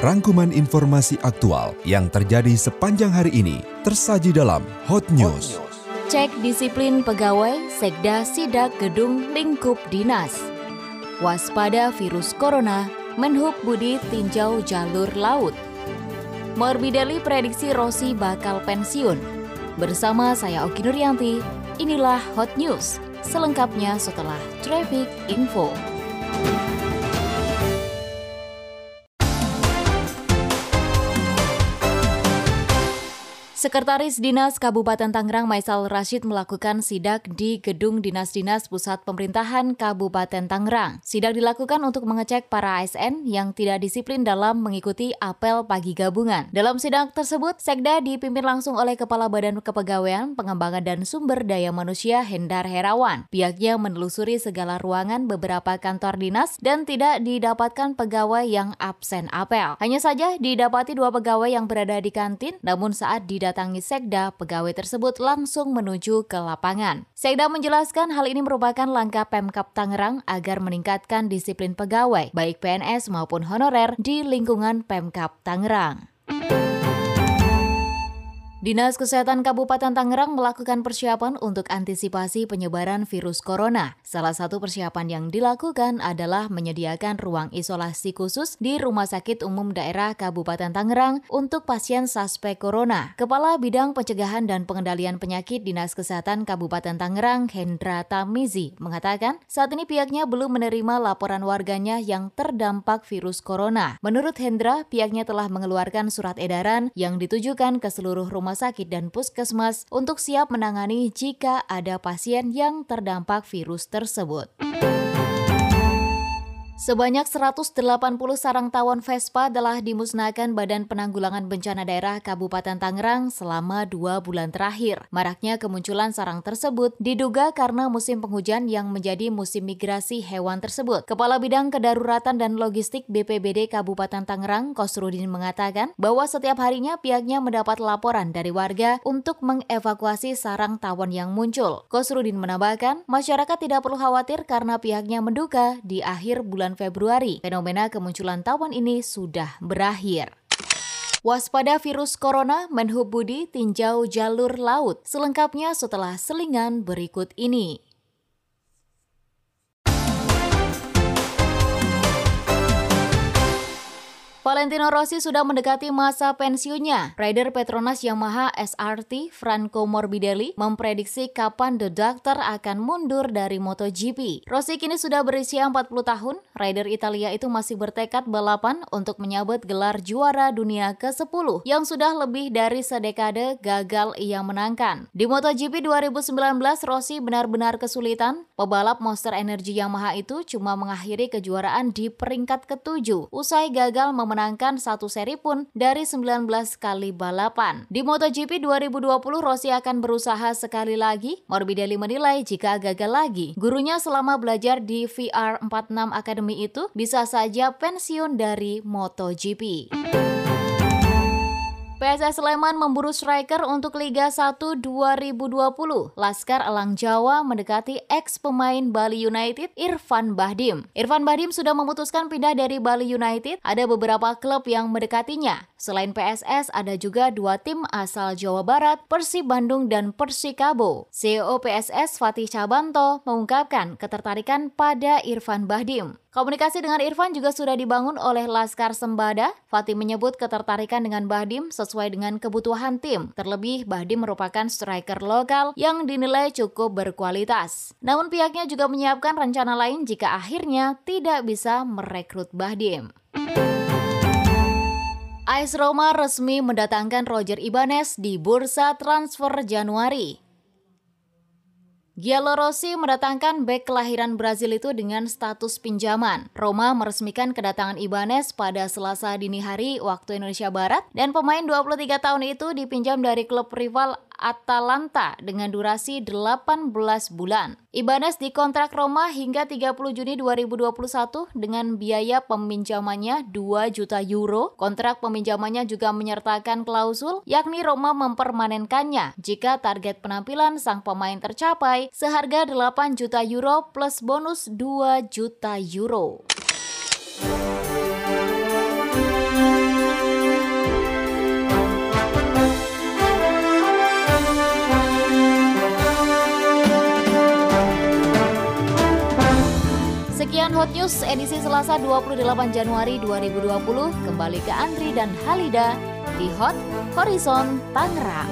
Rangkuman informasi aktual yang terjadi sepanjang hari ini tersaji dalam Hot News. Cek disiplin pegawai Sekda Sidak Gedung Lingkup Dinas. Waspada virus corona, Menhub Budi tinjau jalur laut. Morbidelli prediksi Rossi bakal pensiun. Bersama saya Oki Nuryanti, inilah Hot News. Selengkapnya setelah Traffic Info. Sekretaris Dinas Kabupaten Tangerang Maisal Rashid melakukan sidak di Gedung Dinas-Dinas Pusat Pemerintahan Kabupaten Tangerang. Sidak dilakukan untuk mengecek para ASN yang tidak disiplin dalam mengikuti apel pagi gabungan. Dalam sidak tersebut, Sekda dipimpin langsung oleh Kepala Badan Kepegawaian, Pengembangan dan Sumber Daya Manusia Hendar Herawan. Pihaknya menelusuri segala ruangan beberapa kantor dinas dan tidak didapatkan pegawai yang absen apel. Hanya saja didapati dua pegawai yang berada di kantin, namun saat didatangi didatangi Sekda, pegawai tersebut langsung menuju ke lapangan. Sekda menjelaskan hal ini merupakan langkah Pemkap Tangerang agar meningkatkan disiplin pegawai, baik PNS maupun honorer di lingkungan Pemkap Tangerang. Dinas Kesehatan Kabupaten Tangerang melakukan persiapan untuk antisipasi penyebaran virus corona. Salah satu persiapan yang dilakukan adalah menyediakan ruang isolasi khusus di Rumah Sakit Umum Daerah Kabupaten Tangerang untuk pasien suspek corona. Kepala Bidang Pencegahan dan Pengendalian Penyakit Dinas Kesehatan Kabupaten Tangerang, Hendra Tamizi, mengatakan saat ini pihaknya belum menerima laporan warganya yang terdampak virus corona. Menurut Hendra, pihaknya telah mengeluarkan surat edaran yang ditujukan ke seluruh rumah rumah sakit dan puskesmas untuk siap menangani jika ada pasien yang terdampak virus tersebut. Sebanyak 180 sarang tawon Vespa telah dimusnahkan Badan Penanggulangan Bencana Daerah Kabupaten Tangerang selama dua bulan terakhir. Maraknya kemunculan sarang tersebut diduga karena musim penghujan yang menjadi musim migrasi hewan tersebut. Kepala Bidang Kedaruratan dan Logistik BPBD Kabupaten Tangerang, Kosrudin mengatakan bahwa setiap harinya pihaknya mendapat laporan dari warga untuk mengevakuasi sarang tawon yang muncul. Kosrudin menambahkan, masyarakat tidak perlu khawatir karena pihaknya menduga di akhir bulan bulan Februari, fenomena kemunculan tawon ini sudah berakhir. Waspada virus corona, Menhub Budi tinjau jalur laut. Selengkapnya setelah selingan berikut ini. Valentino Rossi sudah mendekati masa pensiunnya. Rider Petronas Yamaha SRT Franco Morbidelli memprediksi kapan The Doctor akan mundur dari MotoGP. Rossi kini sudah berusia 40 tahun. Rider Italia itu masih bertekad balapan untuk menyabet gelar juara dunia ke-10 yang sudah lebih dari sedekade gagal ia menangkan. Di MotoGP 2019, Rossi benar-benar kesulitan. Pebalap Monster Energy Yamaha itu cuma mengakhiri kejuaraan di peringkat ketujuh usai gagal mem memenangkan satu seri pun dari 19 kali balapan. Di MotoGP 2020, Rossi akan berusaha sekali lagi. Morbidelli menilai jika gagal lagi, gurunya selama belajar di VR46 Academy itu bisa saja pensiun dari MotoGP. PSS Sleman memburu striker untuk Liga 1 2020. Laskar Elang Jawa mendekati ex pemain Bali United Irfan Bahdim. Irfan Bahdim sudah memutuskan pindah dari Bali United. Ada beberapa klub yang mendekatinya. Selain PSS, ada juga dua tim asal Jawa Barat, Persib Bandung dan Persikabo. CEO PSS Fatih Cabanto mengungkapkan ketertarikan pada Irfan Bahdim. Komunikasi dengan Irfan juga sudah dibangun oleh Laskar Sembada. Fatih menyebut ketertarikan dengan Bahdim sesuai dengan kebutuhan tim. Terlebih, Bahdim merupakan striker lokal yang dinilai cukup berkualitas. Namun pihaknya juga menyiapkan rencana lain jika akhirnya tidak bisa merekrut Bahdim. AS Roma resmi mendatangkan Roger Ibanez di bursa transfer Januari. Giallo Rossi mendatangkan bek kelahiran Brazil itu dengan status pinjaman. Roma meresmikan kedatangan Ibanez pada Selasa dini hari waktu Indonesia Barat dan pemain 23 tahun itu dipinjam dari klub rival Atalanta dengan durasi 18 bulan. Ibanez dikontrak Roma hingga 30 Juni 2021 dengan biaya peminjamannya 2 juta euro. Kontrak peminjamannya juga menyertakan klausul yakni Roma mempermanenkannya jika target penampilan sang pemain tercapai seharga 8 juta euro plus bonus 2 juta euro. Edisi Selasa 28 Januari 2020 kembali ke Andri dan Halida di Hot Horizon Tangerang.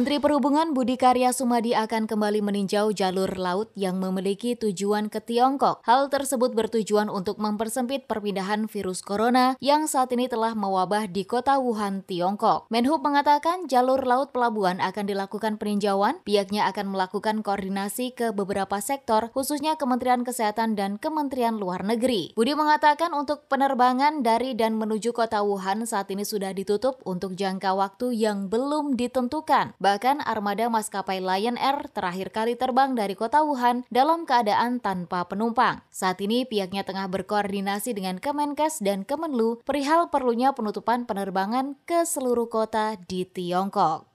Menteri Perhubungan Budi Karya Sumadi akan kembali meninjau jalur laut yang memiliki tujuan ke Tiongkok. Hal tersebut bertujuan untuk mempersempit perpindahan virus corona yang saat ini telah mewabah di kota Wuhan, Tiongkok. Menhub mengatakan jalur laut pelabuhan akan dilakukan peninjauan. Pihaknya akan melakukan koordinasi ke beberapa sektor, khususnya Kementerian Kesehatan dan Kementerian Luar Negeri. Budi mengatakan untuk penerbangan dari dan menuju kota Wuhan saat ini sudah ditutup untuk jangka waktu yang belum ditentukan. Bahkan armada maskapai Lion Air terakhir kali terbang dari kota Wuhan dalam keadaan tanpa penumpang. Saat ini pihaknya tengah berkoordinasi dengan Kemenkes dan Kemenlu perihal perlunya penutupan penerbangan ke seluruh kota di Tiongkok.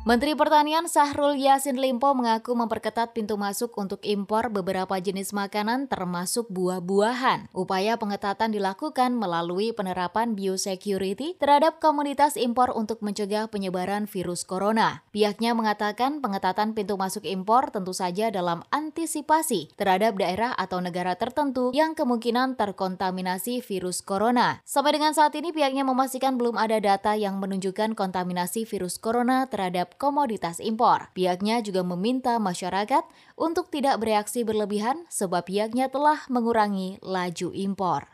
Menteri Pertanian Sahrul Yasin Limpo mengaku memperketat pintu masuk untuk impor beberapa jenis makanan termasuk buah-buahan. Upaya pengetatan dilakukan melalui penerapan biosecurity terhadap komunitas impor untuk mencegah penyebaran virus corona. Pihaknya mengatakan pengetatan pintu masuk impor tentu saja dalam antisipasi terhadap daerah atau negara tertentu yang kemungkinan terkontaminasi virus corona. Sampai dengan saat ini pihaknya memastikan belum ada data yang menunjukkan kontaminasi virus corona terhadap komoditas impor. Pihaknya juga meminta masyarakat untuk tidak bereaksi berlebihan sebab pihaknya telah mengurangi laju impor.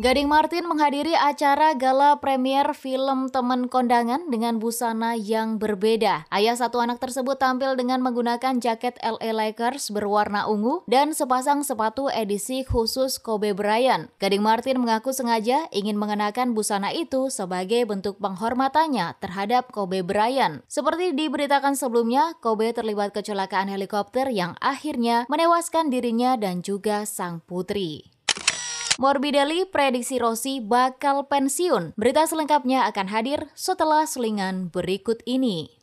Gading Martin menghadiri acara gala premier film Teman Kondangan dengan busana yang berbeda. Ayah satu anak tersebut tampil dengan menggunakan jaket LA Lakers berwarna ungu dan sepasang sepatu edisi khusus Kobe Bryant. Gading Martin mengaku sengaja ingin mengenakan busana itu sebagai bentuk penghormatannya terhadap Kobe Bryant. Seperti diberitakan sebelumnya, Kobe terlibat kecelakaan helikopter yang akhirnya menewaskan dirinya dan juga sang putri. Morbidelli prediksi Rossi bakal pensiun. Berita selengkapnya akan hadir setelah selingan berikut ini.